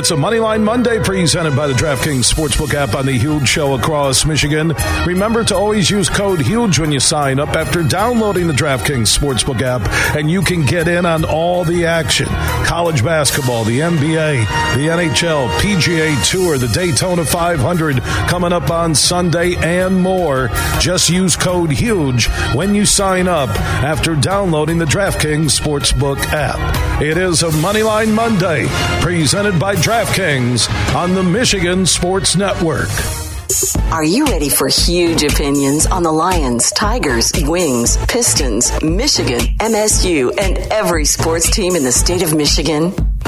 It's a Moneyline Monday presented by the DraftKings Sportsbook app on the Huge Show across Michigan. Remember to always use code HUGE when you sign up after downloading the DraftKings Sportsbook app, and you can get in on all the action. College basketball, the NBA, the NHL, PGA Tour, the Daytona 500 coming up on Sunday, and more. Just use code HUGE when you sign up after downloading the DraftKings Sportsbook app. It is a Moneyline Monday presented by DraftKings on the Michigan Sports Network. Are you ready for huge opinions on the Lions, Tigers, Wings, Pistons, Michigan, MSU, and every sports team in the state of Michigan?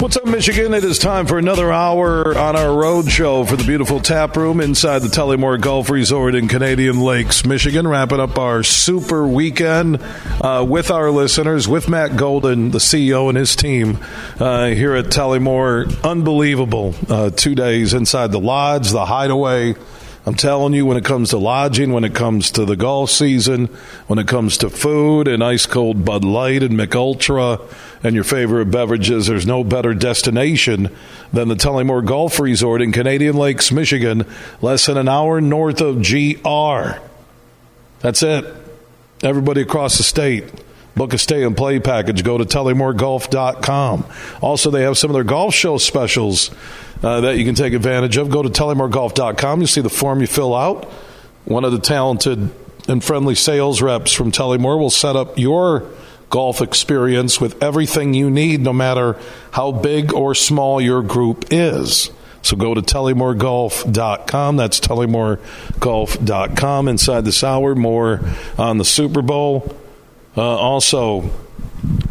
What's up, Michigan? It is time for another hour on our road show for the beautiful tap room inside the Tullymore Golf Resort in Canadian Lakes, Michigan. Wrapping up our super weekend uh, with our listeners, with Matt Golden, the CEO, and his team uh, here at Tullymore. Unbelievable uh, two days inside the lodge, the hideaway. I'm telling you, when it comes to lodging, when it comes to the golf season, when it comes to food and ice cold Bud Light and Mich Ultra and your favorite beverages, there's no better destination than the Tullymore Golf Resort in Canadian Lakes, Michigan, less than an hour north of GR. That's it. Everybody across the state. Book a stay and play package. Go to tullymoregolf.com. Also, they have some of their golf show specials uh, that you can take advantage of. Go to tullymoregolf.com. You see the form you fill out. One of the talented and friendly sales reps from Tullymore will set up your golf experience with everything you need, no matter how big or small your group is. So go to tullymoregolf.com. That's tullymoregolf.com. Inside this hour, more on the Super Bowl. Uh, also,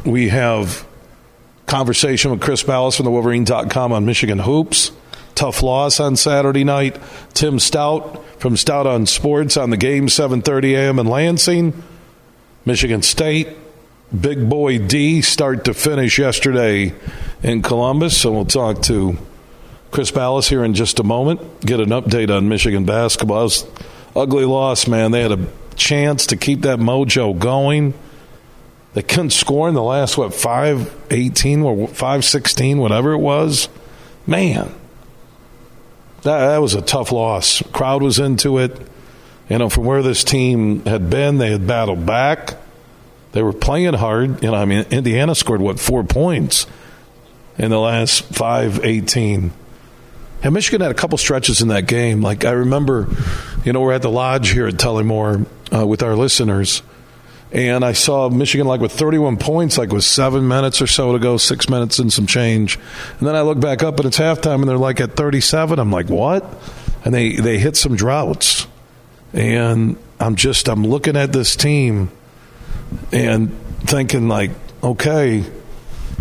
we have conversation with Chris Balas from the Wolverine.com on Michigan Hoops. Tough loss on Saturday night. Tim Staudt from Staudt on Sports on the game, 7.30 a.m. in Lansing. Michigan State. Big boy D start to finish yesterday in Columbus. So we'll talk to Chris Balas here in just a moment. Get an update on Michigan basketball. Ugly loss, man. They had a chance to keep that mojo going. They couldn't score in the last, what, 5 18 or 5 16, whatever it was. Man, that, that was a tough loss. Crowd was into it. You know, from where this team had been, they had battled back. They were playing hard. You know, I mean, Indiana scored, what, four points in the last 5 18. And Michigan had a couple stretches in that game. Like, I remember, you know, we're at the lodge here at Tullymore uh, with our listeners and I saw Michigan like with 31 points, like with seven minutes or so to go, six minutes and some change. And then I look back up and it's halftime and they're like at 37. I'm like, what? And they, they hit some droughts. And I'm just, I'm looking at this team and thinking like, okay,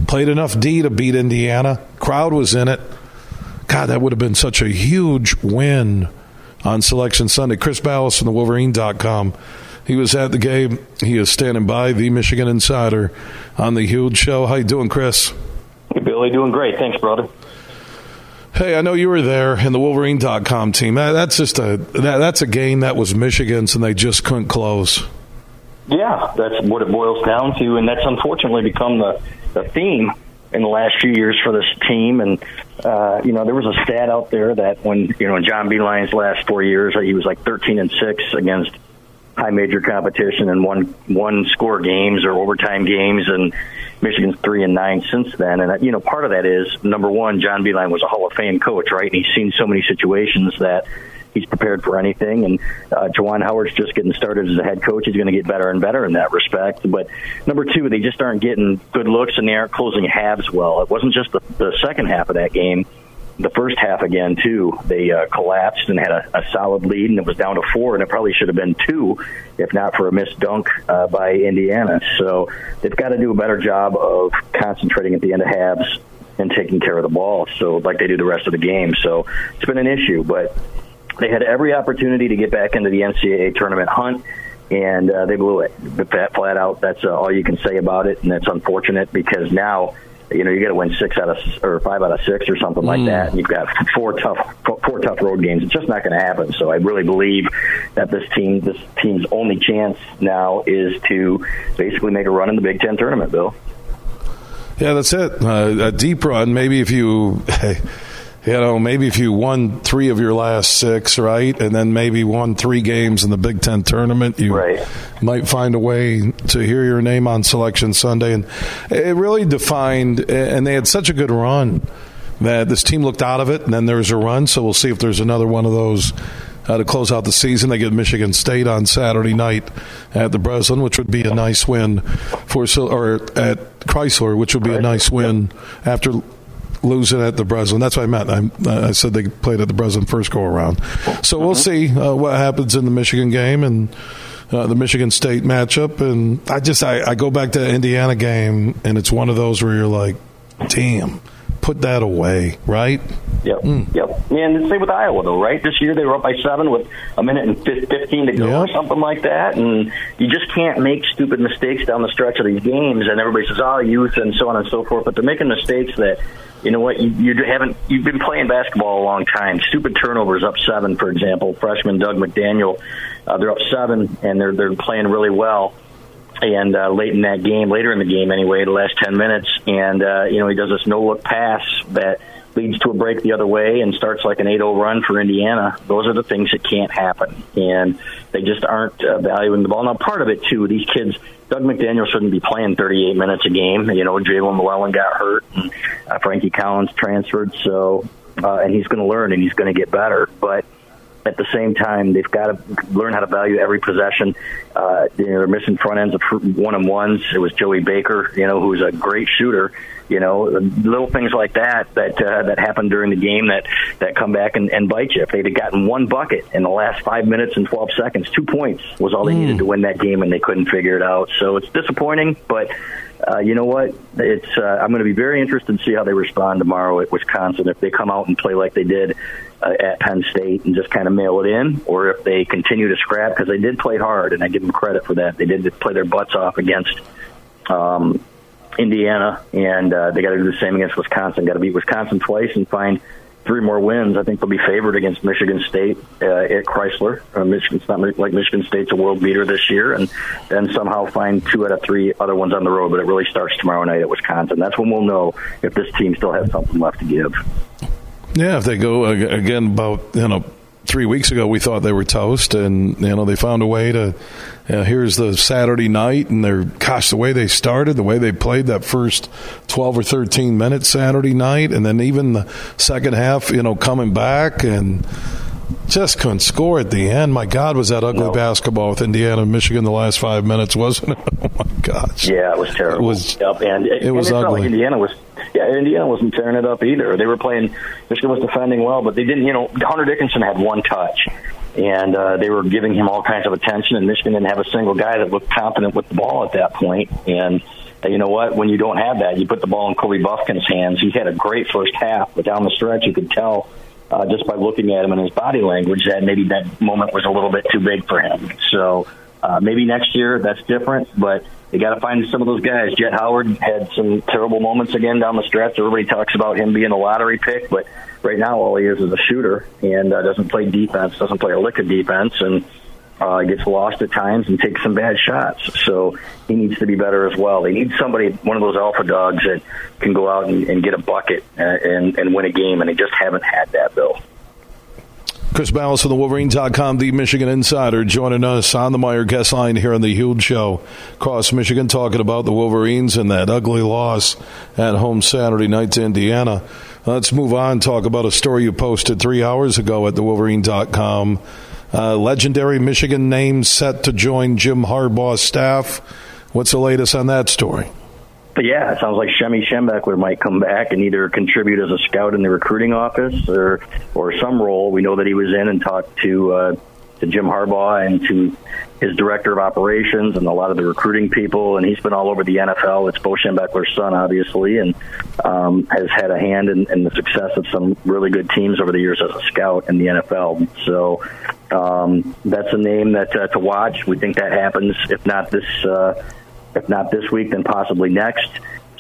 played enough D to beat Indiana. Crowd was in it. God, that would have been such a huge win on Selection Sunday. Chris Balas from the Wolverine.com he was at the game. He is standing by, the Michigan Insider, on the huge show. How you doing, Chris? Hey, Billy. Doing great. Thanks, brother. Hey, I know you were there in the Wolverine.com team. That's just a that, that's a game that was Michigan's, and they just couldn't close. Yeah, that's what it boils down to, and that's unfortunately become the the theme in the last few years for this team. And uh, you know, there was a stat out there that when you know in John Beilein's last four years, he was like 13 and six against high major competition and won one score games or overtime games and Michigan's three and nine since then. And you know, part of that is number one, John Beilein was a Hall of Fame coach, right? And he's seen so many situations that he's prepared for anything. And uh, Juwan Howard's just getting started as a head coach. He's going to get better and better in that respect. But number two, they just aren't getting good looks and they aren't closing halves well. It wasn't just the, the second half of that game the first half again too. They uh, collapsed and had a, a solid lead, and it was down to four, and it probably should have been two, if not for a missed dunk uh, by Indiana. So they've got to do a better job of concentrating at the end of halves and taking care of the ball, so like they do the rest of the game. So it's been an issue, but they had every opportunity to get back into the NCAA tournament hunt and uh, they blew it flat, out. That's uh, all you can say about it, and that's unfortunate because now you know you got to win six out of or five out of six or something like mm. that, and you've got four tough four tough road games. It's just not going to happen. So I really believe that this team this team's only chance now is to basically make a run in the Big Ten tournament, Bill. Yeah, that's it. Uh, a deep run. Maybe if you. you know, maybe if you won three of your last six, right, and then maybe won three games in the Big Ten tournament, you right. might find a way to hear your name on Selection Sunday. And it really defined, and they had such a good run that this team looked out of it, and then there's a run. So we'll see if there's another one of those. Uh, to close out the season. They get Michigan State on Saturday night at the Breslin, which would be a nice win for or at Crisler, which would be a nice win after losing at the Breslin. That's what I meant. I, I said they played at the Breslin first go around. So we'll see uh, what happens in the Michigan game and uh, the Michigan State matchup. And I just I, I go back to the Indiana game, and it's one of those where you're like, damn, put that away, right? Yep. Mm. Yep. And the same with Iowa, though, right? This year they were up by seven with a minute and 15 to go yep. or something like that. And you just can't make stupid mistakes down the stretch of these games. And everybody says, oh, youth and so on and so forth. But they're making mistakes that you know what? You, you haven't. You've been playing basketball a long time. Stupid turnovers up seven, for example. Freshman Dug McDaniel, uh, they're up seven, and they're they're playing really well. And uh, late in that game, later in the game anyway, the last ten minutes, and uh, you know he does this no look pass that leads to a break the other way and starts like an 8-0 run for Indiana. Those are the things that can't happen, and they just aren't uh, valuing the ball. Now, part of it too, these kids Dug McDaniel shouldn't be playing 38 minutes a game. You know, Jaelin Llewellyn got hurt, and uh, Frankie Collins transferred, so uh, and he's going to learn and he's going to get better. But at the same time, they've got to learn how to value every possession. Uh, you know, they're missing front ends of one and ones. It was Joey Baker, you know, who's a great shooter. You know, little things like that that uh, that happen during the game that that come back and, and bite you. If they'd have gotten one bucket in the last five minutes and twelve seconds, two points was all they mm. needed to win that game, and they couldn't figure it out. So it's disappointing, but uh, you know what? It's uh, I'm going to be very interested to see how they respond tomorrow at Wisconsin if they come out and play like they did uh, at Penn State and just kind of mail it in, or if they continue to scrap because they did play hard and I give them credit for that. They did play their butts off against um, Indiana, and uh, they got to do the same against Wisconsin. Got to beat Wisconsin twice and find three more wins. I think they'll be favored against Michigan State uh, at Crisler. Uh, Michigan's not like Michigan State's a world beater this year, and then somehow find two out of three other ones on the road. But it really starts tomorrow night at Wisconsin. That's when we'll know if this team still has something left to give. Yeah, if they go again about you know three weeks ago we thought they were toast, and you know they found a way to. You know, here's the Saturday night, and they're gosh, the way they started, the way they played that first twelve or thirteen minutes Saturday night, and then even the second half, you know, coming back and just couldn't score at the end. My God, was that ugly no. basketball with Indiana and Michigan the last five minutes, wasn't it? Oh my gosh! Yeah, it was terrible. It was. Yep, and it, it was ugly. Like Indiana was. Yeah, Indiana wasn't tearing it up either. They were playing. Michigan was defending well, but they didn't. You know, Hunter Dickinson had one touch, and uh, they were giving him all kinds of attention. And Michigan didn't have a single guy that looked confident with the ball at that point. And uh, you know what? When you don't have that, you put the ball in Kobe Bufkin's hands. He had a great first half, but down the stretch, you could tell uh, just by looking at him and his body language that maybe that moment was a little bit too big for him. So uh, maybe next year that's different, but they got to find some of those guys. Jett Howard had some terrible moments again down the stretch. Everybody talks about him being a lottery pick, but right now all he is is a shooter and uh, doesn't play defense, doesn't play a lick of defense, and uh, gets lost at times and takes some bad shots. So he needs to be better as well. They need somebody, one of those alpha dogs that can go out and, and get a bucket and, uh, and, and win a game, and they just haven't had that, Bill. Chris Balas from the Wolverines.com, the Michigan Insider, joining us on the Meijer guest line here on the Huge Show across Michigan, talking about the Wolverines and that ugly loss at home Saturday night to Indiana. Let's move on, talk about a story you posted three hours ago at the Wolverines.com uh, legendary Michigan name set to join Jim Harbaugh's staff. What's the latest on that story? But yeah, it sounds like Shemy Schembechler might come back and either contribute as a scout in the recruiting office or or some role. We know that he was in and talked to uh, to Jim Harbaugh and to his director of operations and a lot of the recruiting people, and he's been all over the NFL. It's Bo Schembechler's son, obviously, and um, has had a hand in, in the success of some really good teams over the years as a scout in the NFL. So um, that's a name that uh, to watch. We think that happens, if not this, uh, if not this week, then possibly next.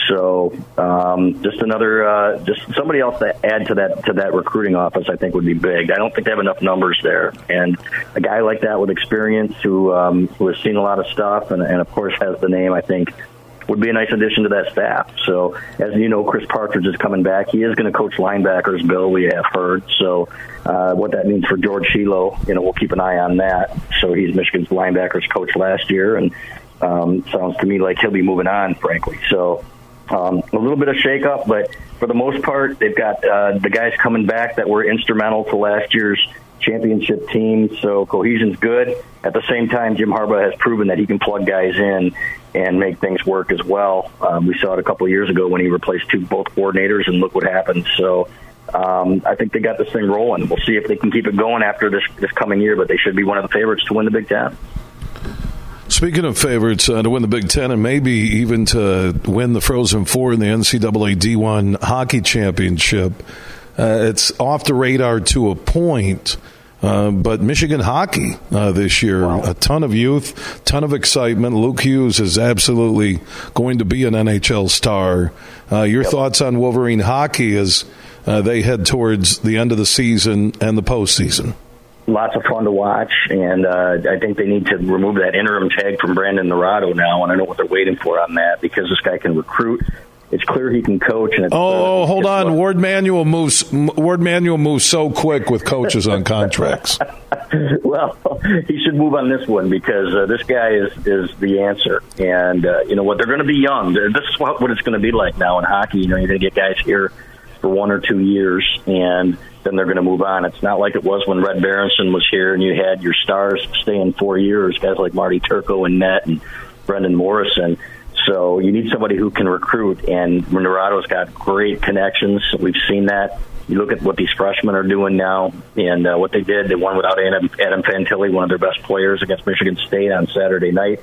So um, just another, uh, just somebody else to add to that to that recruiting office, I think would be big. I don't think they have enough numbers there, and a guy like that with experience who um, who has seen a lot of stuff, and, and of course has the name, I think would be a nice addition to that staff. So, as you know, Chris Partridge is coming back. He is going to coach linebackers, Bill, we have heard. So, uh, what that means for George Helow, you know, we'll keep an eye on that. So, he's Michigan's linebackers coach last year, and um, sounds to me like he'll be moving on, frankly. So, um, a little bit of shakeup, but for the most part, they've got uh, the guys coming back that were instrumental to last year's championship team. So cohesion's good. At the same time, Jim Harbaugh has proven that he can plug guys in and make things work as well. Um, we saw it a couple of years ago when he replaced two both coordinators, and look what happened. So. Um, I think they got this thing rolling. We'll see if they can keep it going after this this coming year, but they should be one of the favorites to win the Big Ten. Speaking of favorites uh, to win the Big Ten and maybe even to win the Frozen Four in the NCAA D1 Hockey Championship, uh, it's off the radar to a point. Uh, but Michigan hockey uh, this year, wow. a ton of youth, ton of excitement. Luke Hughes is absolutely going to be an NHL star. Uh, your yep. thoughts on Wolverine hockey as uh, they head towards the end of the season and the postseason? Lots of fun to watch, and uh, I think they need to remove that interim tag from Brandon Naurato now, and I know what they're waiting for on that because this guy can recruit. It's clear he can coach. And oh, hold on, Warde Manuel moves. Warde Manuel moves so quick with coaches on contracts. well, he should move on this one because uh, this guy is is the answer. And uh, you know what? They're going to be young. This is what, what it's going to be like now in hockey. You know, you're going to get guys here for one or two years, and then they're going to move on. It's not like it was when Red Berenson was here and you had your stars staying four years, guys like Marty Turco and Net and Brendan Morrison. So you need somebody who can recruit, and Naurato's got great connections. We've seen that. You look at what these freshmen are doing now, and uh, what they did. They won without Adam, Adam Fantilli, one of their best players, against Michigan State on Saturday night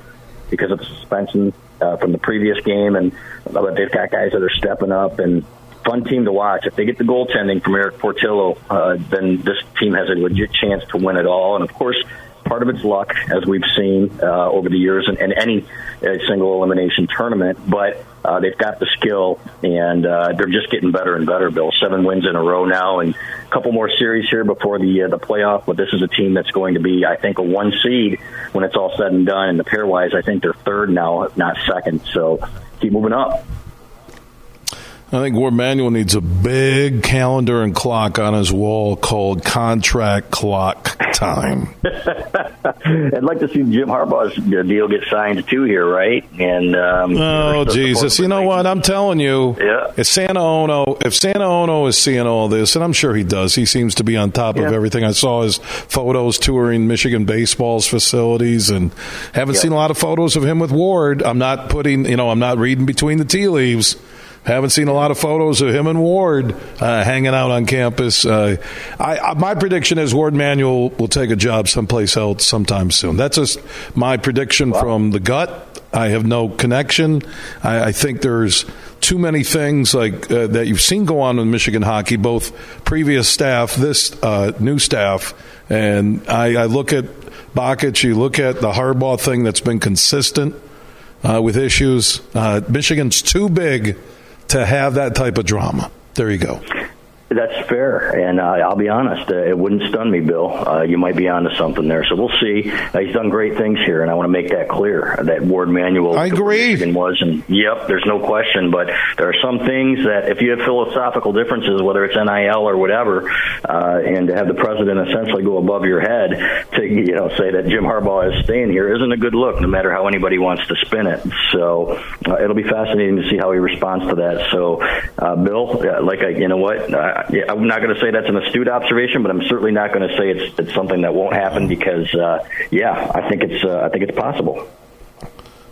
because of the suspension uh, from the previous game. And but they've got guys that are stepping up, and fun team to watch. If they get the goaltending from Erik Portillo, uh, then this team has a legit chance to win it all. And of course, part of it's luck, as we've seen uh, over the years in, in any uh, single elimination tournament. But uh, they've got the skill, and uh, they're just getting better and better. Bill, seven wins in a row now, and a couple more series here before the uh, the playoff. But this is a team that's going to be, I think, a one seed when it's all said and done. And the pairwise, I think they're third now, not second. So keep moving up. I think Warde Manuel needs a big calendar and clock on his wall called contract clock time. I'd like to see Jim Harbaugh's deal get signed too here, right? And um, oh Jesus, you know what? I'm telling you, yeah. If Santa Ono, if Santa Ono is seeing all this, and I'm sure he does, he seems to be on top yeah. of everything. I saw his photos touring Michigan baseball's facilities, and haven't yeah. seen a lot of photos of him with Ward. I'm not putting, you know, I'm not reading between the tea leaves. Haven't seen a lot of photos of him and Warde uh, hanging out on campus. Uh, I, I, my prediction is Warde Manuel will take a job someplace else sometime soon. That's just my prediction wow. from the gut. I have no connection. I, I think there's too many things like uh, that you've seen go on in Michigan hockey, both previous staff, this uh, new staff, and I, I look at Bakich. You look at the Harbaugh thing that's been consistent uh, with issues. Uh, Michigan's too big to have that type of drama. There you go. That's fair, and uh, I'll be honest, uh, it wouldn't stun me, Bill. Uh, you might be onto something there, so we'll see. Uh, he's done great things here, and I want to make that clear. That Warde Manuel, I agree, was, and yep, there's no question. But there are some things that, if you have philosophical differences, whether it's NIL or whatever, uh, and to have the president essentially go above your head to you know say that Jim Harbaugh is staying here isn't a good look, no matter how anybody wants to spin it. So uh, it'll be fascinating to see how he responds to that. So, Bill, like I, you know what yeah, I'm not going to say that's an astute observation, but I'm certainly not going to say it's it's something that won't happen because, uh, yeah, I think it's uh, I think it's possible.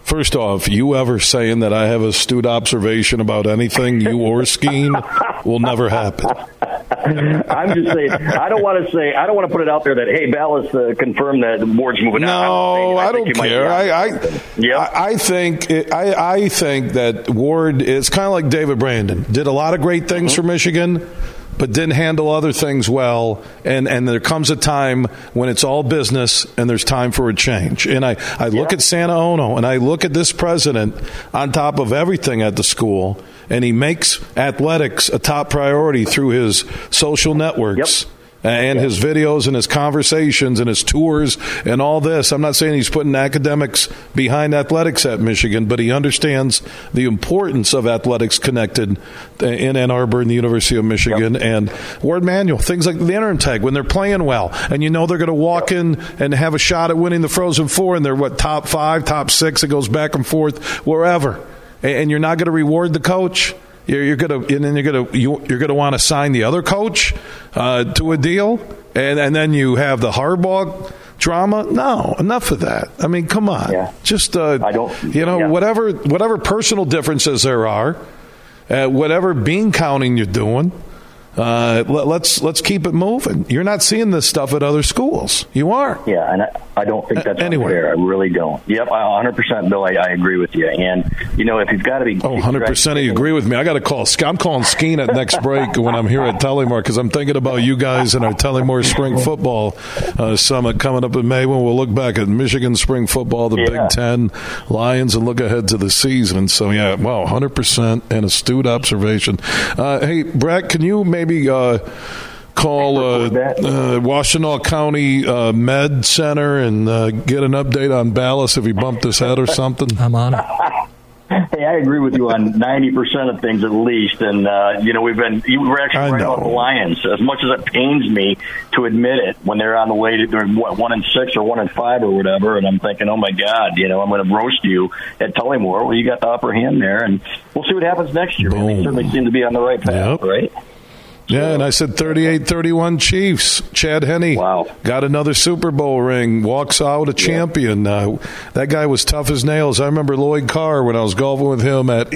First off, you ever saying that I have astute observation about anything, you or Skene, will never happen. I'm just saying. I don't want to say. I don't want to put it out there that hey, Balas uh, confirmed that the board's moving no, out. I, I don't care. I, I, yep. I, I think it, I, I think that Warde is kind of like David Brandon. Did a lot of great things mm-hmm. for Michigan but didn't handle other things well. And, and there comes a time when it's all business and there's time for a change. And I, I look yeah. at Santa Ono and I look at this president on top of everything at the school, and he makes athletics a top priority through his social networks. Yep Uh, and his videos and his conversations and his tours and all this. I'm not saying he's putting academics behind athletics at Michigan, but he understands the importance of athletics connected uh, in Ann Arbor and the University of Michigan. Yep. And Warde Manuel. things like the interim tag when they're playing well, and you know they're going to walk yep. in and have a shot at winning the Frozen Four, and they're what top five, top six. It goes back and forth wherever, and you're not going to reward the coach you're, you're gonna and then you're gonna you, are gonna want to sign the other coach uh, to a deal, and and then you have the Harbaugh drama. No, enough of that. I mean, come on. Yeah. Just uh, I don't. You know, yeah. whatever whatever personal differences there are, uh, whatever bean counting you're doing. Uh, let, us let's keep it moving. You're not seeing this stuff at other schools. You are. Yeah, and I, I don't think that's anyway. fair. I really don't. Yep, 100 percent, Bill. I, I, agree with you. And you know, if he's got to be, oh, 100 percent, you agree with me. I got to call. I'm calling Skene at next break when I'm here at Tullymore because I'm thinking about you guys and our Tullymore Spring Football uh, Summit coming up in May when we'll look back at Michigan Spring Football, the yeah. Big Ten Lions, and look ahead to the season. So yeah, wow, 100 percent, and astute observation. Uh, hey, Brett, can you maybe maybe uh, call uh, uh, Washtenaw County uh, Med Center and uh, get an update on Balas if he bumped his head or something? I'm on it. Hey, I agree with you on ninety percent of things at least, and uh, you know we've been you were actually right about the Lions. As much as it pains me to admit it, when they're on the way to they're what, one and six or one and five or whatever, and I'm thinking, oh my God, you know I'm going to roast you at Tullymore. Well, you got the upper hand there, and we'll see what happens next year. They certainly seem to be on the right path, yep. right? Yeah, and I said 38-31 Chiefs. Chad Henne wow. got another Super Bowl ring, walks out a champion. Yeah. Uh, that guy was tough as nails. I remember Lloyd Carr when I was golfing with him at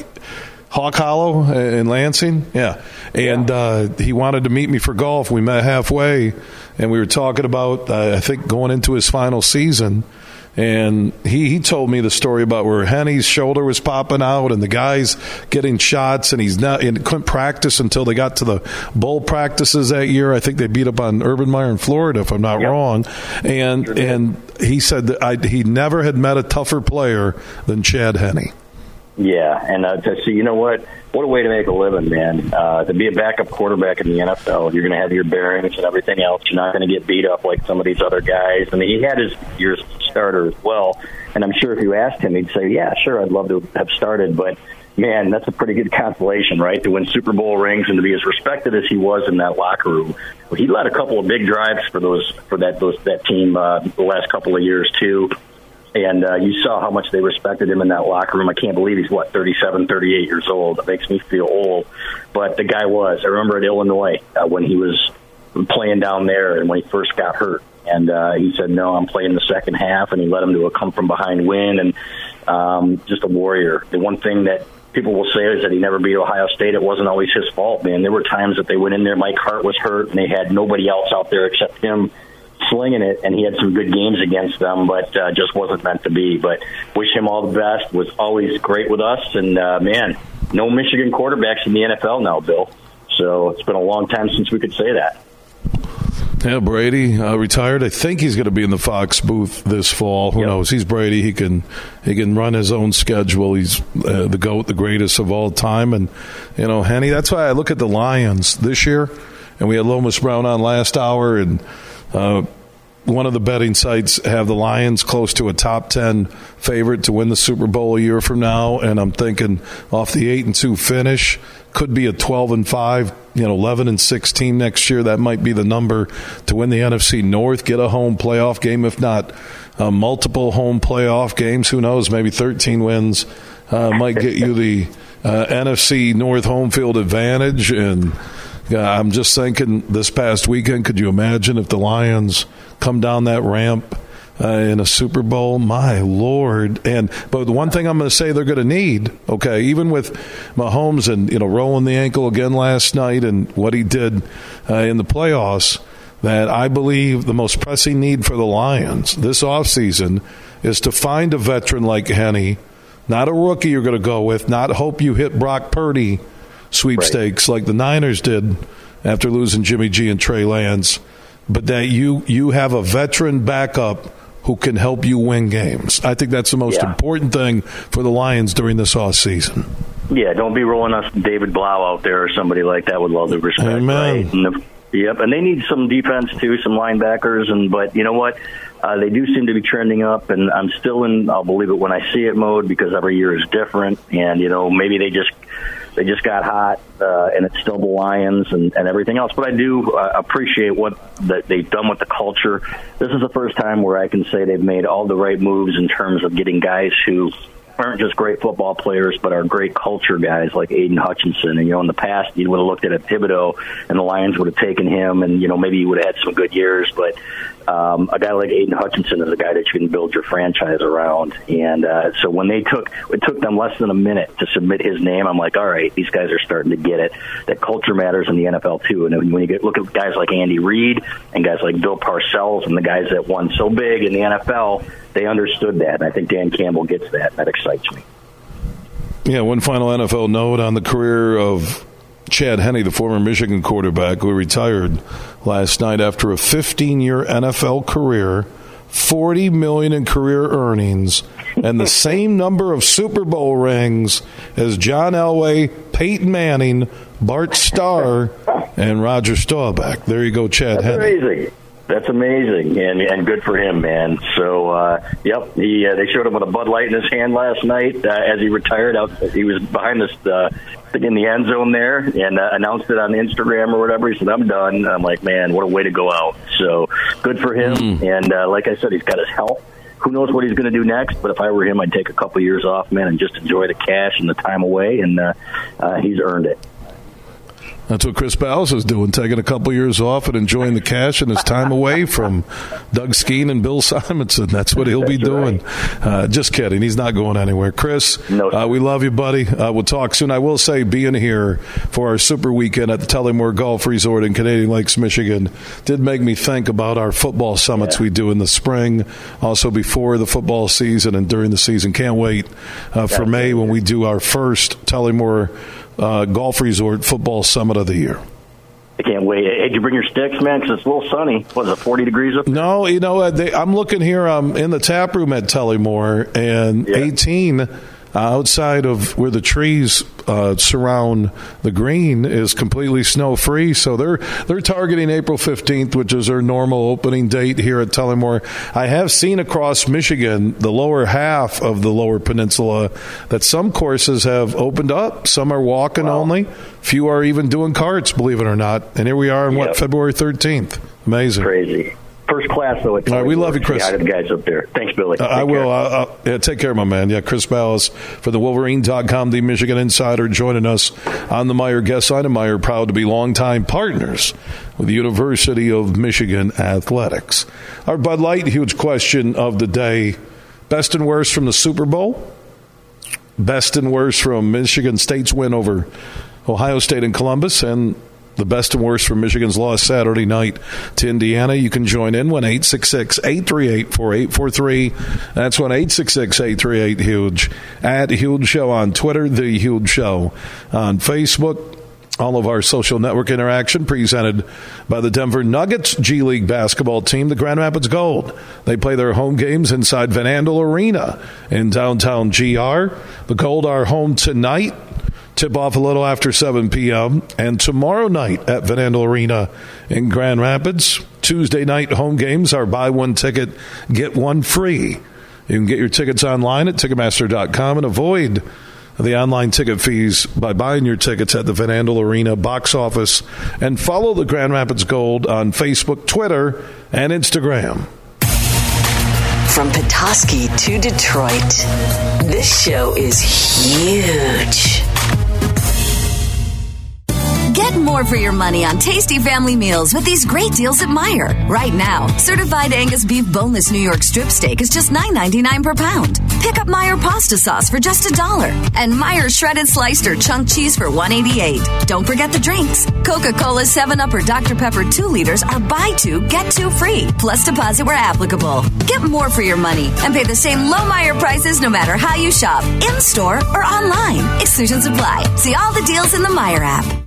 Hawk Hollow in Lansing. Yeah. And. Uh, he wanted to meet me for golf. We met halfway, and we were talking about, uh, I think, going into his final season – and he, he told me the story about where Henne's shoulder was popping out and the guys getting shots and he's not and couldn't practice until they got to the bowl practices that year. I think they beat up on Urban Meyer in Florida, if I'm not yep. wrong. And sure and he said that I, he never had met a tougher player than Chad Henne. Yeah, and uh, to see, you know what? What a way to make a living, man. Uh, to be a backup quarterback in the NFL, you're going to have your bearings and everything else. You're not going to get beat up like some of these other guys. I mean, he had his years starter as well, and I'm sure if you asked him, he'd say, "Yeah, sure, I'd love to have started." But man, that's a pretty good consolation, right? To win Super Bowl rings and to be as respected as he was in that locker room. He led a couple of big drives for those for that those that team uh, the last couple of years too and uh, you saw how much they respected him in that locker room. I can't believe he's what 37, 38 years old. It makes me feel old, but the guy was. I remember at Illinois uh, when he was playing down there and when he first got hurt, and uh, he said, "No, I'm playing the second half," and he led him to a come from behind win, and um, just a warrior. The one thing that people will say is that he never beat Ohio State. It wasn't always his fault, man. There were times that they went in there. Mike Hart was hurt, and they had nobody else out there except him slinging it, and he had some good games against them, but uh, just wasn't meant to be. But wish him all the best. Was always great with us, and uh, man, no Michigan quarterbacks in the NFL now, Bill. So it's been a long time since we could say that. Yeah, Brady uh, retired. I think he's going to be in the Fox booth this fall. Who yep. knows? He's Brady. He can he can run his own schedule. He's uh, the goat, the greatest of all time. And you know, Henne. That's why I look at the Lions this year. And we had Lomas Brown on last hour, and uh, one of the betting sites have the Lions close to a top 10 favorite to win the Super Bowl a year from now and I'm thinking off the 8 and 2 finish could be a 12 and 5 you know 11 and 16 next year. That might be the number to win the NFC North get a home playoff game if not uh, multiple home playoff games. Who knows? Maybe 13 wins uh, might get you the uh, NFC North home field advantage and I'm just thinking this past weekend, could you imagine if the Lions come down that ramp uh, in a Super Bowl. My Lord! And but the one thing I'm going to say they're going to need, okay, even with Mahomes and you know rolling the ankle again last night and what he did uh, in the playoffs, that I believe the most pressing need for the Lions this offseason is to find a veteran like Henne, not a rookie you're going to go with, not hope you hit Brock Purdy sweepstakes right. like the Niners did after losing Jimmy G and Trey Lance, but that you you have a veteran backup who can help you win games. I think that's the most yeah. important thing for the Lions during this off season. Yeah, don't be rolling us David Blough out there or somebody like that with all the respect. Amen. Right? And the, yep, and they need some defense too, some linebackers, and but you know what? Uh, they do seem to be trending up, and I'm still in. I'll believe it when I see it mode because every year is different, and you know maybe they just they just got hot, uh, and it's still the Lions and, and everything else. But I do uh, appreciate what that they've done with the culture. This is the first time where I can say they've made all the right moves in terms of getting guys who aren't just great football players, but are great culture guys like Aidan Hutchinson. And you know, in the past, you would have looked at a Thibodeaux, and the Lions would have taken him, and you know, maybe he would have had some good years. But um, a guy like Aidan Hutchinson is a guy that you can build your franchise around. And uh, so when they took, it took them less than a minute to submit his name. I'm like, all right, these guys are starting to get it. That culture matters in the NFL too. And when you get look at guys like Andy Reid and guys like Bill Parcells and the guys that won so big in the NFL, they understood that. And I think Dan Campbell gets that. And That excites me. Yeah, one final NFL note on the career of Chad Henne, the former Michigan quarterback who retired last night after a 15-year NFL career, 40 million in career earnings, and the same number of Super Bowl rings as John Elway, Peyton Manning, Bart Starr, and Roger Staubach. There you go, Chad That's Henne. Amazing. That's amazing, and and good for him, man. So, uh, yep, he uh, they showed him with a Bud Light in his hand last night uh, as he retired. Out, he was behind this uh, in the end zone there and uh, announced it on Instagram or whatever. He said, "I'm done." I'm like, man, what a way to go out. So good for him. Mm. And uh, like I said, he's got his health. Who knows what he's going to do next? But if I were him, I'd take a couple years off, man, and just enjoy the cash and the time away. And uh, uh, he's earned it. That's what Chris Balas is doing, taking a couple years off and enjoying the cash and his time away from Doug Skeen and Bill Simonson. That's what he'll That's be doing. Right. Uh, just kidding. He's not going anywhere. Chris, no, uh, we love you, buddy. Uh, we'll talk soon. I will say, being here for our super weekend at the Tullymore Golf Resort in Canadian Lakes, Michigan, did make me think about our football summits yeah. we do in the spring, also before the football season and during the season. Can't wait uh, for May when we do our first Tullymore uh, Golf Resort Football Summit of the Year. I can't wait. Hey, did you bring your sticks, man? Because it's a little sunny. Was it 40 degrees up there? No, you know, they, I'm looking here. I'm um, in the tap room at Tullymore, and yeah. 18 outside of where the trees uh, surround the green is completely snow free. So they're they're targeting April 15th, which is their normal opening date here at Tullymore. I have seen across Michigan, the lower half of the lower peninsula, that some courses have opened up. Some are walking wow. only. Few are even doing carts, believe it or not. And here we are on yep. what February 13th. Amazing. Crazy first class though. All right, we love you, Chris. Hi to the guys up there. Thanks, Billy. Uh, I will. Uh, uh, yeah, take care, my man. Yeah, Chris Balas for the Wolverine.com, the Michigan Insider, joining us on the Meijer guest line. And Meijer, proud to be longtime partners with the University of Michigan Athletics. Our Bud Light huge question of the day: best and worst from the Super Bowl. Best and worst from Michigan State's win over Ohio State and Columbus, and the best and worst from Michigan's loss Saturday night to Indiana. You can join in 1 866 838 4843. That's 1 866 838 Huge. At Huge Show on Twitter, The Huge Show on Facebook. All of our social network interaction presented by the Denver Nuggets G League basketball team, the Grand Rapids Gold. They play their home games inside Van Andel Arena in downtown GR. The Gold are home tonight tip off a little after 7 p.m. And tomorrow night at Van Andel Arena in Grand Rapids, Tuesday night home games are buy one ticket, get one free. You can get your tickets online at Ticketmaster.com and avoid the online ticket fees by buying your tickets at the Van Andel Arena box office and follow the Grand Rapids Gold on Facebook, Twitter, and Instagram. From Petoskey to Detroit, this show is huge. Get more for your money on tasty family meals with these great deals at Meijer. Right now, certified Angus beef boneless New York strip steak is just $9.99 per pound. Pick up Meijer pasta sauce for just a dollar and Meijer shredded sliced or chunk cheese for $1.88. Don't forget the drinks. Coca-Cola 7 Up or Dr. Pepper 2 liters are buy two, get two free, plus deposit where applicable. Get more for your money and pay the same low Meijer prices no matter how you shop, in store or online. Exclusions apply. See all the deals in the Meijer app.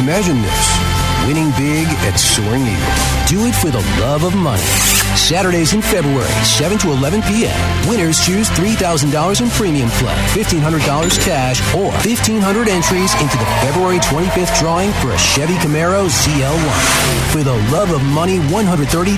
Imagine this winning big at Soaring Eagle. Do it for the love of money. Saturdays in February, 7 to 11 p.m. Winners choose $3,000 in premium play, $1,500 cash, or 1,500 entries into the February 25th drawing for a Chevy Camaro ZL1. For the love of money $130,000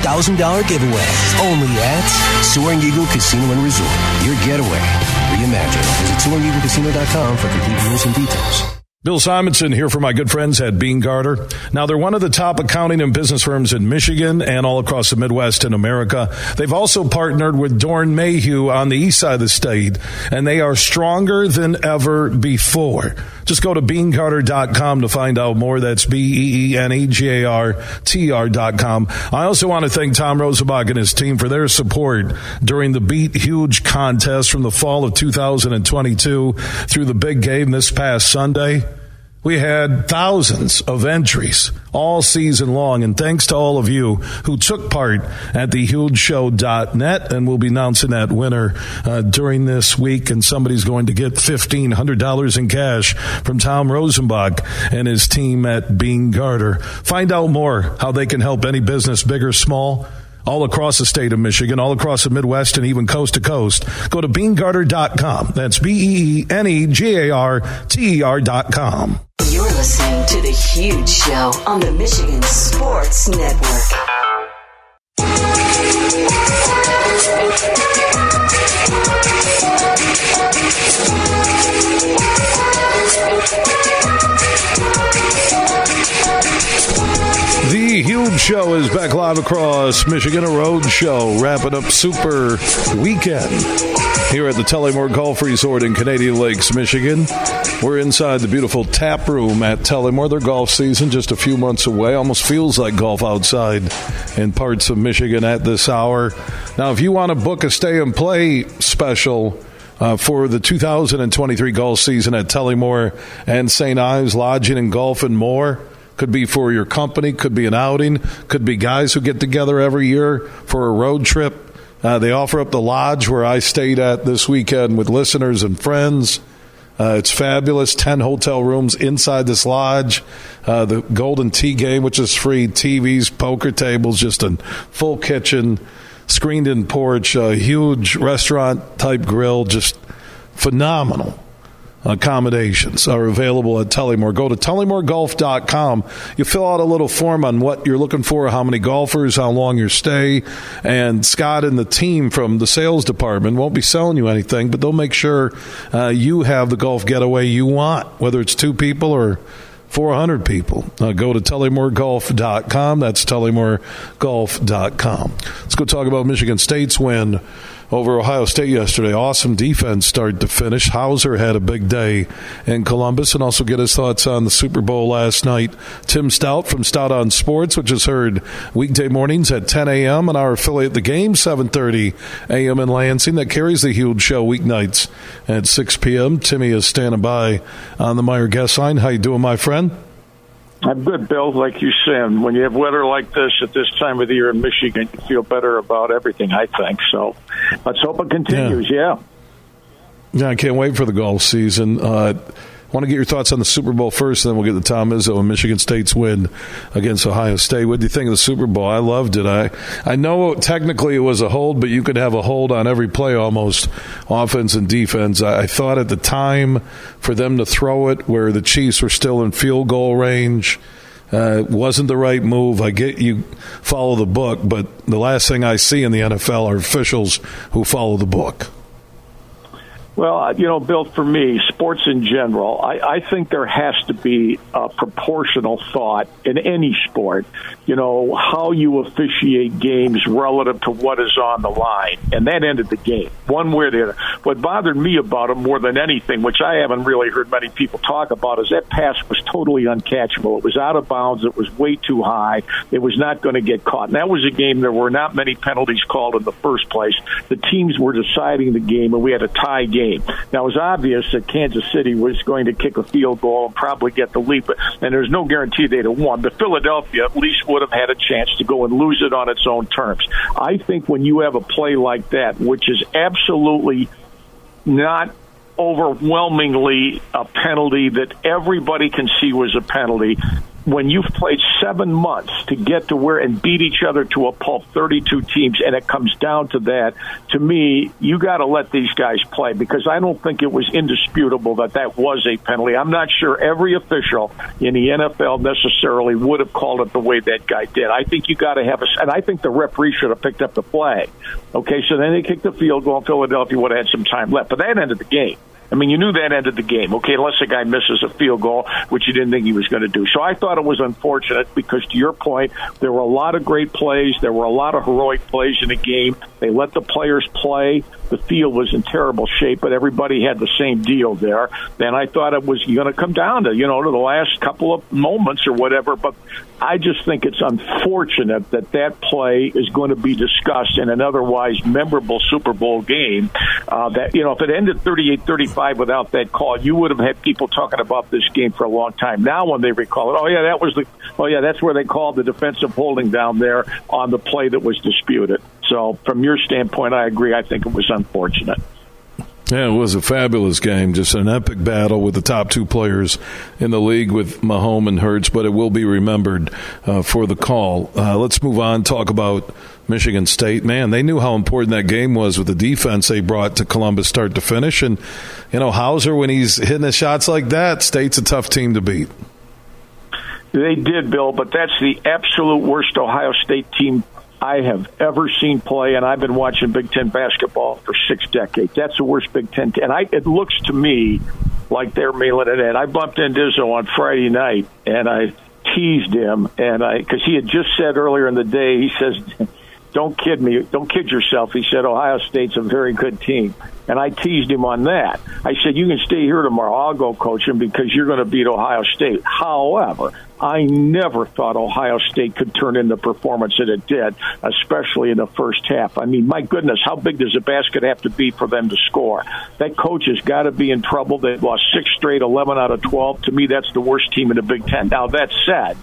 giveaway. Only at Soaring Eagle Casino and Resort. Your getaway. Reimagine. Visit SoaringEagleCasino.com for complete rules and details. Bill Simonson here for my good friends at Beene Garter. Now, they're one of the top accounting and business firms in Michigan and all across the Midwest in America. They've also partnered with Doeren Mayhew on the east side of the state, and they are stronger than ever before. Just go to beenegarter.com to find out more. That's B E E N E G A R T R.com. I also want to thank Tom Rosenbach and his team for their support during the Beat Huge contest from the fall of 2022 through the big game this past Sunday. We had thousands of entries all season long, and thanks to all of you who took part at thehugeshow.net, and we'll be announcing that winner uh, during this week, and somebody's going to get $1,500 in cash from Tom Rosenbach and his team at Beene Garter. Find out more how they can help any business, big or small all across the state of Michigan, all across the Midwest, and even coast to coast. Go to beenegarter.com. That's B E E N E G A R T E R.com. You're listening to The Huge Show on the Michigan Sports Network. Huge Show is back live across Michigan, a road show, wrapping up Super Weekend here at the Tullymore Golf Resort in Canadian Lakes, Michigan. We're inside the beautiful tap room at Tullymore. Their golf season just a few months away. Almost feels like golf outside in parts of Michigan at this hour. Now, if you want to book a stay and play special, uh, for the 2023 golf season at Tullymore and St. Ives Lodging and Golf and more. Could be for your company, could be an outing, could be guys who get together every year for a road trip. Uh, they offer up the lodge where I stayed at this weekend with listeners and friends. Uh, it's fabulous. 10 hotel rooms inside this lodge. Uh, the Golden Tee game, which is free. TVs, poker tables, just a full kitchen, screened in porch, a huge restaurant type grill. Just phenomenal accommodations are available at Tullymore. Go to tullymoregolf.com. You fill out a little form on what you're looking for, how many golfers, how long your stay, and Scott and the team from the sales department won't be selling you anything, but they'll make sure uh, you have the golf getaway you want, whether it's two people or 400 people. Uh, go to tullymoregolf.com. That's tullymoregolf.com. Let's go talk about Michigan State's win over Ohio State yesterday. Awesome defense start to finish. Hauser had a big day in Columbus and also get his thoughts on the Super Bowl last night. Tim Staudt from Staudt on Sports, which is heard weekday mornings at 10 a.m. on our affiliate The Game, 7.30 a.m. in Lansing. That carries the huge show weeknights at 6 p.m. Timmy is standing by on the Meijer guest line. How you doing, my friend? I'm good, Bill. Like you said, when you have weather like this at this time of the year in Michigan, you feel better about everything. I think so. Let's hope it continues. Yeah. Yeah, I can't wait for the golf season. Uh, want to get your thoughts on the Super Bowl first, and then we'll get to Tom Izzo and Michigan State's win against Ohio State. What do you think of the Super Bowl? I loved it. I I know technically it was a hold, but you could have a hold on every play almost, offense and defense. I, I thought at the time for them to throw it where the Chiefs were still in field goal range. Uh, wasn't the right move. I get you follow the book, but the last thing I see in the NFL are officials who follow the book. Well, uh, you know, Bill, for me, sports in general, I, I think there has to be a proportional thought in any sport. You know, how you officiate games relative to what is on the line. And that ended the game, one way or the other. What bothered me about it more than anything, which I haven't really heard many people talk about, is that pass was totally uncatchable. It was out of bounds. It was way too high. It was not going to get caught. And that was a game there were not many penalties called in the first place. The teams were deciding the game, and we had a tie game game. Now, it was obvious that Kansas City was going to kick a field goal and probably get the lead, and there's no guarantee they'd have won. But Philadelphia at least would have had a chance to go and lose it on its own terms. I think when you have a play like that, which is absolutely not overwhelmingly a penalty that everybody can see was a penalty when you've played seven months to get to where and beat each other to a pulp, 32 teams, and it comes down to that, to me, you got to let these guys play because I don't think it was indisputable that that was a penalty. I'm not sure every official in the NFL necessarily would have called it the way that guy did. I think you got to have a, and I think the referee should have picked up the flag. Okay, so then they kicked the field goal, Philadelphia would have had some time left, but that ended the game. I mean, you knew that ended the game, okay, unless the guy misses a field goal, which you didn't think he was going to do. So I thought it was unfortunate because, to your point, there were a lot of great plays. There were a lot of heroic plays in the game. They let the players play. The field was in terrible shape, but everybody had the same deal there. And I thought it was going to come down to, you know, to the last couple of moments or whatever. But I just think it's unfortunate that that play is going to be discussed in an otherwise memorable Super Bowl game. Uh, that, you know, if it ended 38 35 without that call, you would have had people talking about this game for a long time. Now, when they recall it, oh, yeah, that was the, oh, yeah, that's where they called the defensive holding down there on the play that was disputed. So, from your standpoint, I agree. I think it was unfortunate. Yeah, it was a fabulous game. Just an epic battle with the top two players in the league with Mahomes and Hurts, but it will be remembered uh, for the call. Uh, let's move on. Talk about Michigan State. Man, they knew how important that game was with the defense they brought to Columbus start to finish. And, you know, Hauser, when he's hitting the shots like that, State's a tough team to beat. They did, Bill, but that's the absolute worst Ohio State team I have ever seen play, and I've been watching Big Ten basketball for six decades. That's the worst Big Ten, and I, it looks to me like they're mailing it in. I bumped into Izzo on Friday night, and I teased him, and I because he had just said earlier in the day, he says don't kid me, don't kid yourself. He said Ohio State's a very good team, and I teased him on that. I said you can stay here tomorrow. I'll go coach him because you're going to beat Ohio State. However, I never thought Ohio State could turn in the performance that it did, especially in the first half. I mean, my goodness, how big does the basket have to be for them to score? That coach has got to be in trouble. They've lost six straight, 11 out of 12. To me, that's the worst team in the Big Ten. Now, that said,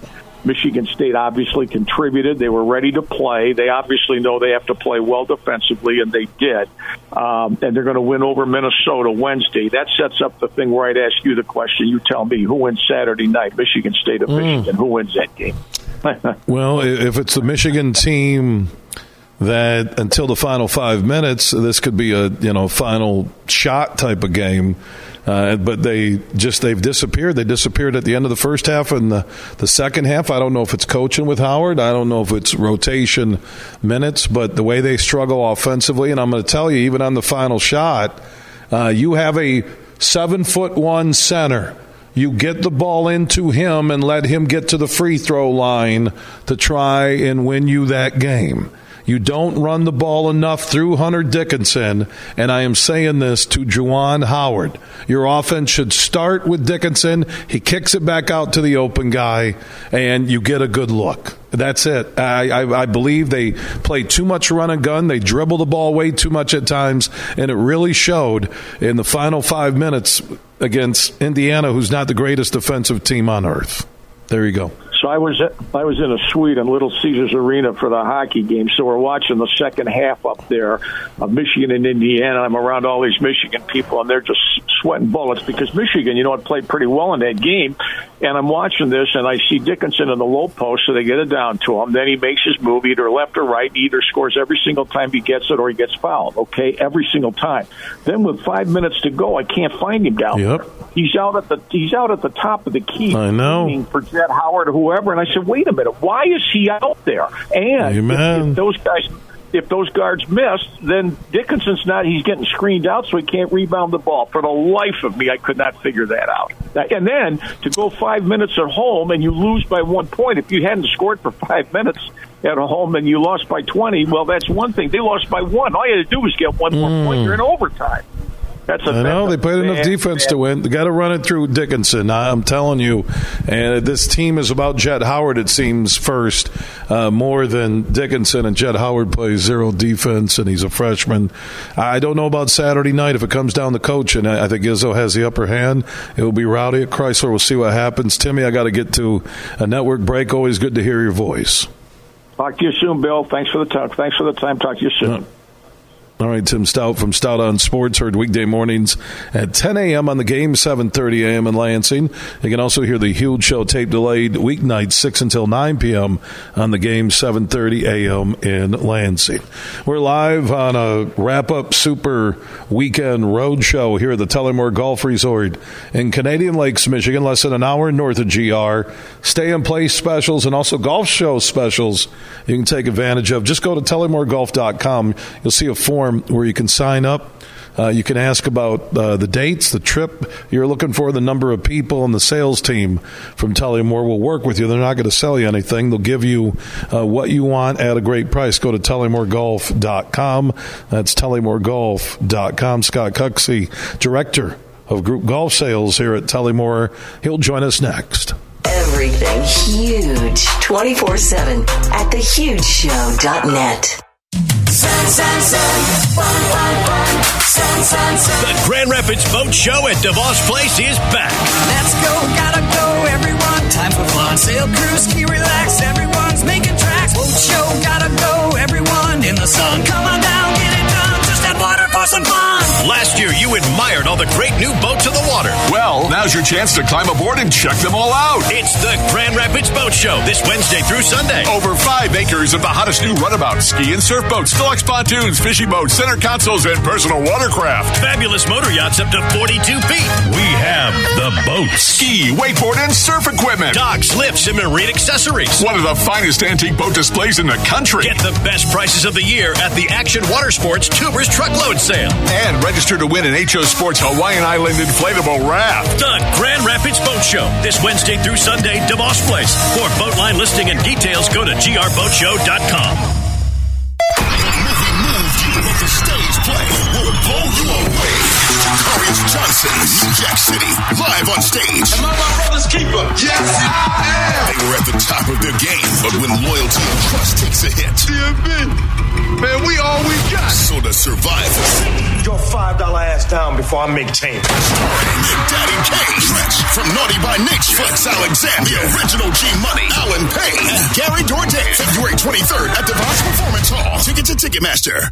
Michigan State obviously contributed. They were ready to play. They obviously know they have to play well defensively, and they did. Um, and they're going to win over Minnesota Wednesday. That sets up the thing where I'd ask you the question. You tell me who wins Saturday night, Michigan State of mm. Michigan? Who wins that game? well, if it's the Michigan team that until the final five minutes, this could be a you know final shot type of game. Uh, but they just they've disappeared. They disappeared at the end of the first half and the the second half. I don't know if it's coaching with Howard. I don't know if it's rotation minutes, but the way they struggle offensively, and I'm going to tell you, even on the final shot, uh, you have a seven foot one center. You get the ball into him and let him get to the free throw line to try and win you that game. You don't run the ball enough through Hunter Dickinson, and I am saying this to Juwan Howard. Your offense should start with Dickinson. He kicks it back out to the open guy, and you get a good look. That's it. I, I, I, believe they play too much run and gun. They dribble the ball way too much at times, and it really showed in the final five minutes against Indiana, who's not the greatest defensive team on earth. There you go. So I was I was in a suite in Little Caesars Arena for the hockey game. So we're watching the second half up there of Michigan and Indiana. I'm around all these Michigan people, and they're just sweating bullets because Michigan, you know, it played pretty well in that game. And I'm watching this, and I see Dickinson in the low post, so they get it down to him. Then he makes his move, either left or right. He either scores every single time he gets it, or he gets fouled. Okay, every single time. Then with five minutes to go, I can't find him down Yep. there. He's out at the he's out at the top of the key. I know. For Jett Howard or whoever, and I said, "Wait a minute, why is he out there?" And if- if those guys if those guards miss, then Dickinson's not. He's getting screened out, so he can't rebound the ball. For the life of me, I could not figure that out. And then to go five minutes at home and you lose by one point. If you hadn't scored for five minutes at home and you lost by twenty, well, that's one thing. They lost by one. All you had to do was get one more point. Mm. You're in overtime. That's a, know they played enough defense to win. They got to run it through Dickinson. I'm telling you, and this team is about Jett Howard. It seems first uh, more than Dickinson, and Jett Howard plays zero defense, and he's a freshman. I don't know about Saturday night if it comes down to coach, and I think Izzo has the upper hand. It will be rowdy at Chrysler. We'll see what happens. Timmy, I got to get to a network break. Always good to hear your voice. Talk to you soon, Bill. Thanks for the time. Thanks for the time. Talk to you soon. All right, Tim Staudt from Staudt on Sports, heard weekday mornings at 10 a.m. on the game, 7.30 a.m. in Lansing. You can also hear the huge show tape delayed weeknights, 6 until 9 p.m. on the game, 7.30 a.m. in Lansing. We're live on a wrap-up super weekend road show here at the Tullymore Golf Resort in Canadian Lakes, Michigan, less than an hour north of GR. Stay-in-place specials and also golf show specials you can take advantage of. Just go to tullymoregolf.com. You'll see a form where you can sign up. Uh, you can ask about uh, the dates, the trip you're looking for, the number of people, and the sales team from Tullymore will work with you. They're not going to sell you anything. They'll give you uh, what you want at a great price. Go to tullymoregolf.com. That's tullymoregolf.com. Scott Cucksey, Director of Group Golf Sales here at Tullymore. He'll join us next. Everything huge 24 7 at thehugeshow.net. The Grand Rapids Boat Show at DeVos Place is back. Let's go, gotta go, everyone. Time for fun. Sail cruise, ski relax. Everyone's making tracks. Boat show, gotta go, everyone. In the sun, come on down, add water for fun. Last year, you admired all the great new boats in the water. Well, now's your chance to climb aboard and check them all out. It's the Grand Rapids Boat Show this Wednesday through Sunday. Over five acres of the hottest new runabouts, ski and surf boats, deluxe pontoons, fishing boats, center consoles, and personal watercraft. Fabulous motor yachts up to 42 feet. We have the boats. Ski, wakeboard, and surf equipment. Docks, lifts, and marine accessories. One of the finest antique boat displays in the country. Get the best prices of the year at the Action Water Sports Tubers Truckload Sale. And register to win an HO Sports Hawaiian Island inflatable raft. The Grand Rapids Boat Show this Wednesday through Sunday, DeVos Place. For boat line listing and details, go to grboatshow.com. But the stage play will blow you away. Darius Johnson, New Jack City, live on stage. Am I my brother's keeper? Yes, I am. They were at the top of their game, but when loyalty and trust takes a hit, Man, we all we got. so the survivors. Your five dollar ass down before I make change. Starring Daddy Kane, Stretch from Naughty by Nature, Flex Alexander, the original G Money, Allen Payne, and Gary Dourdan. February 23rd at the Vox Performance Hall. Ticket to Ticketmaster.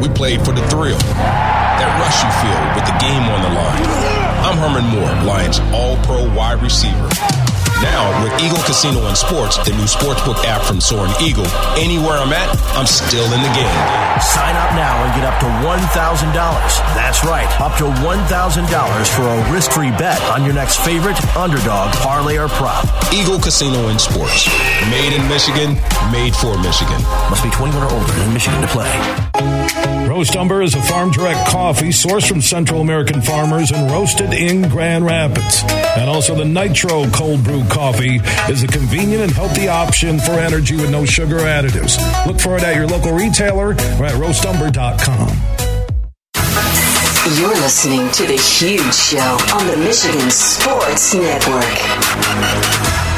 We played for the thrill, that rush you feel with the game on the line. I'm Herman Moore, Lions All Pro wide receiver. Now, with Eagle Casino and Sports, the new sportsbook app from Soaring Eagle, anywhere I'm at, I'm still in the game. Sign up now and get up to $1,000. That's right, up to $1,000 for a risk free bet on your next favorite underdog, parlay, or prop. Eagle Casino and Sports. Made in Michigan, made for Michigan. Must be 21 or older in Michigan to play. Roast Umber is a farm direct coffee sourced from Central American farmers and roasted in Grand Rapids. And also the Nitro Cold Brew Coffee is a convenient and healthy option for energy with no sugar additives. Look for it at your local retailer or at roastumber.com. You're listening to The Huge Show on the Michigan Sports Network.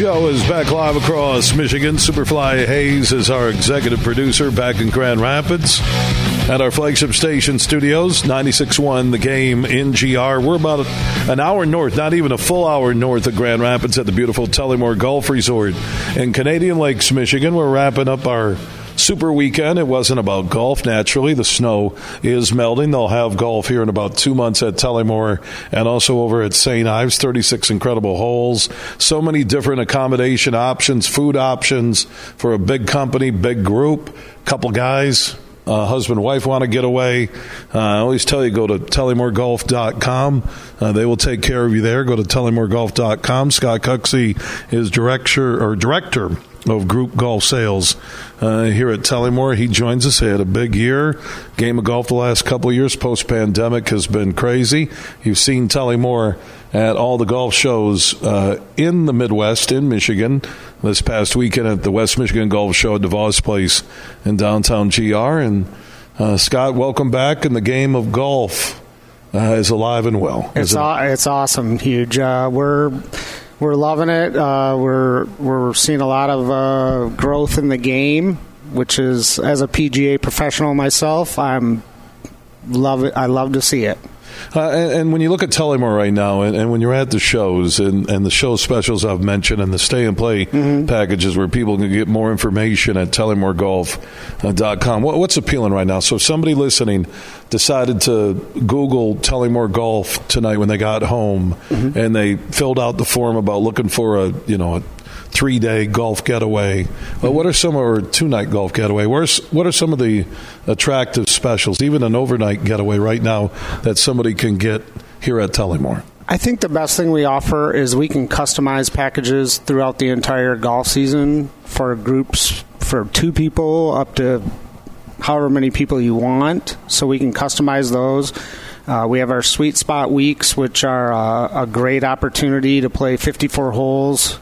Show is back live across Michigan. Superfly Hayes is our executive producer back in Grand Rapids at our flagship station studios, 96.1 The Game in GR. We're about an hour north, not even a full hour north of Grand Rapids at the beautiful Tullymore Golf Resort in Canadian Lakes, Michigan. We're wrapping up our super weekend. It wasn't about golf, naturally. The snow is melting. They'll have golf here in about two months at Tullymore and also over at St. Ives. 36 incredible holes. So many different accommodation options, food options for a big company, big group, couple guys. Uh, husband wife want to get away. Uh, I always tell you go to tullymoregolf.com. Uh, they will take care of you there. Go to tullymoregolf.com. Scott Cucksey is director or director of group golf sales uh, here at Tullymore. He joins us. He had a big year. Game of golf the last couple of years post pandemic has been crazy. You've seen Tullymore at all the golf shows uh, in the Midwest, in Michigan. This past weekend at the West Michigan Golf Show at DeVos Place in downtown GR. And uh, Scott, welcome back. And the game of golf uh, is alive and well. It's it? aw- it's awesome, huge. Uh, we're we're loving it. Uh, we're we're seeing a lot of uh, growth in the game, which is as a PGA professional myself, I'm love it. I love to see it. Uh, and, and when you look at Tullymore right now, and, and when you're at the shows and, and the show specials I've mentioned, and the stay and play packages where people can get more information at TullymoreGolf.com, what, what's appealing right now? So, if somebody listening decided to Google Tullymore Golf tonight when they got home, and they filled out the form about looking for a you know a three day golf getaway. But what are some or two night golf getaway? Where's what are some of the attractive specials, even an overnight getaway right now that somebody can get here at Tullymore? I think the best thing we offer is we can customize packages throughout the entire golf season for groups for two people up to however many people you want. So we can customize those. Uh, we have our sweet spot weeks, which are uh, a great opportunity to play 54 holes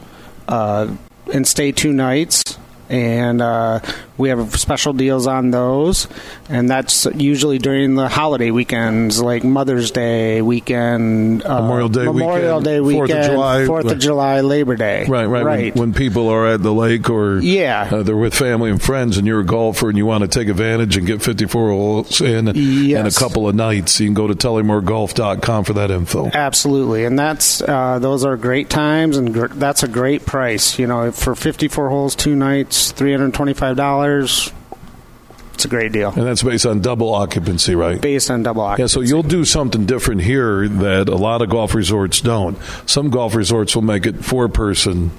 uh, and stay two nights. And uh, we have special deals on those, and that's usually during the holiday weekends, like Mother's Day weekend, uh, Memorial Day Memorial weekend, Day Fourth of July. Fourth of July, Labor Day. Right, right. right. When, when people are at the lake or Yeah. uh, they're with family and friends, and you're a golfer and you want to take advantage and get 54 holes in in a couple of nights, you can go to TullymoreGolf.com for that info. Absolutely, and that's uh, those are great times, and gr- that's a great price. You know, for 54 holes, two nights, 325 dollars. It's a great deal. And that's based on double occupancy, right? Based on double occupancy. Yeah, so you'll do something different here that a lot of golf resorts don't. Some golf resorts will make it four person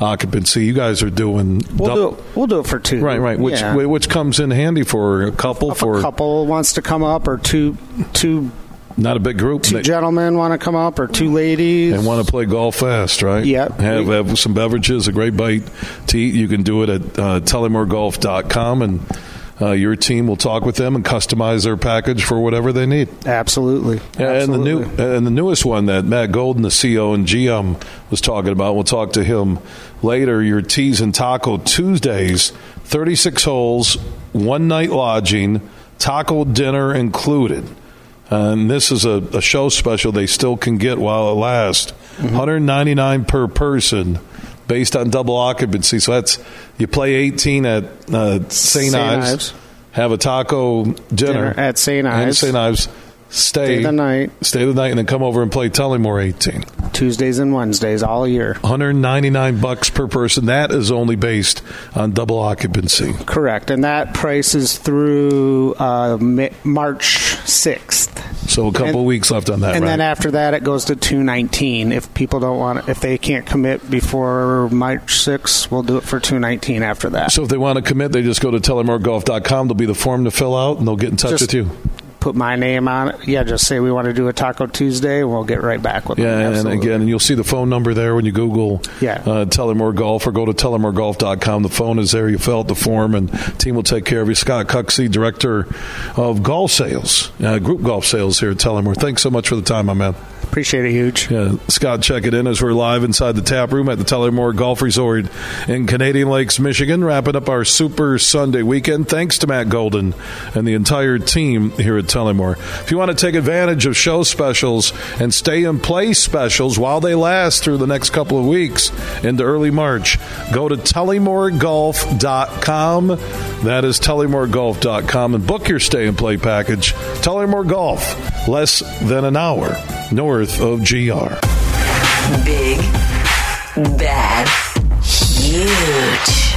occupancy. You guys are doing We'll dou- do it. We'll do it for two. right, right, which Yeah. which comes in handy for a couple if for a couple wants to come up, or two two not a big group two They- gentlemen want to come up, or two ladies. and want to play golf fast, right? Yep. Have, have some beverages, a great bite to eat. You can do it at uh, TullymoreGolf.com, and uh, your team will talk with them and customize their package for whatever they need. Absolutely. Yeah, and the new and the newest one that Matt Golden, the CEO and GM, was talking about. We'll talk to him later. Your teas and taco Tuesdays, thirty six holes, one night lodging, taco dinner included. And this is a, a show special they still can get while it lasts. Mm-hmm. 199 per person based on double occupancy. So that's you play 18 at uh, St. Ives, Ives. have a taco dinner, Dinner at St. and Ives. St. Ives. Stay, Stay the night. Stay the night, and then come over and play Tullymore 18. Tuesdays and Wednesdays all year. 199 bucks per person. That is only based on double occupancy. Correct, and that price is through uh, March sixth. So a couple And- weeks left on that, and right? then after that, it goes to two nineteen. If people don't want, if they can't commit before March sixth, we'll do it for two nineteen after that. so if they want to commit, they just go to TullymoreGolf.com. There'll be the form to fill out, and they'll get in touch Just- with you. Put my name on it, yeah, just say we want to do a Taco Tuesday, and we'll get right back with you. Yeah, them. and Absolutely. again, you'll see the phone number there when you Google Yeah. uh, Tullymore Golf or go to TullymoreGolf.com. The phone is there. You fill out the form, and team will take care of you. Scott Cucksey, Director of Golf Sales, uh, Group Golf Sales here at Tullymore. Thanks so much for the time, my man. Appreciate it, huge. Yeah, Scott, check it in as we're live inside the tap room at the Tullymore Golf Resort in Canadian Lakes, Michigan, wrapping up our Super Sunday weekend. Thanks to Matt Golden and the entire team here at Tullymore. If you want to take advantage of show specials and stay in play specials while they last through the next couple of weeks into early March, go to TullymoreGolf.com. That is TullymoreGolf.com and book your stay and play package. Tullymore Golf, less than an hour north of GR. Big, bad, huge.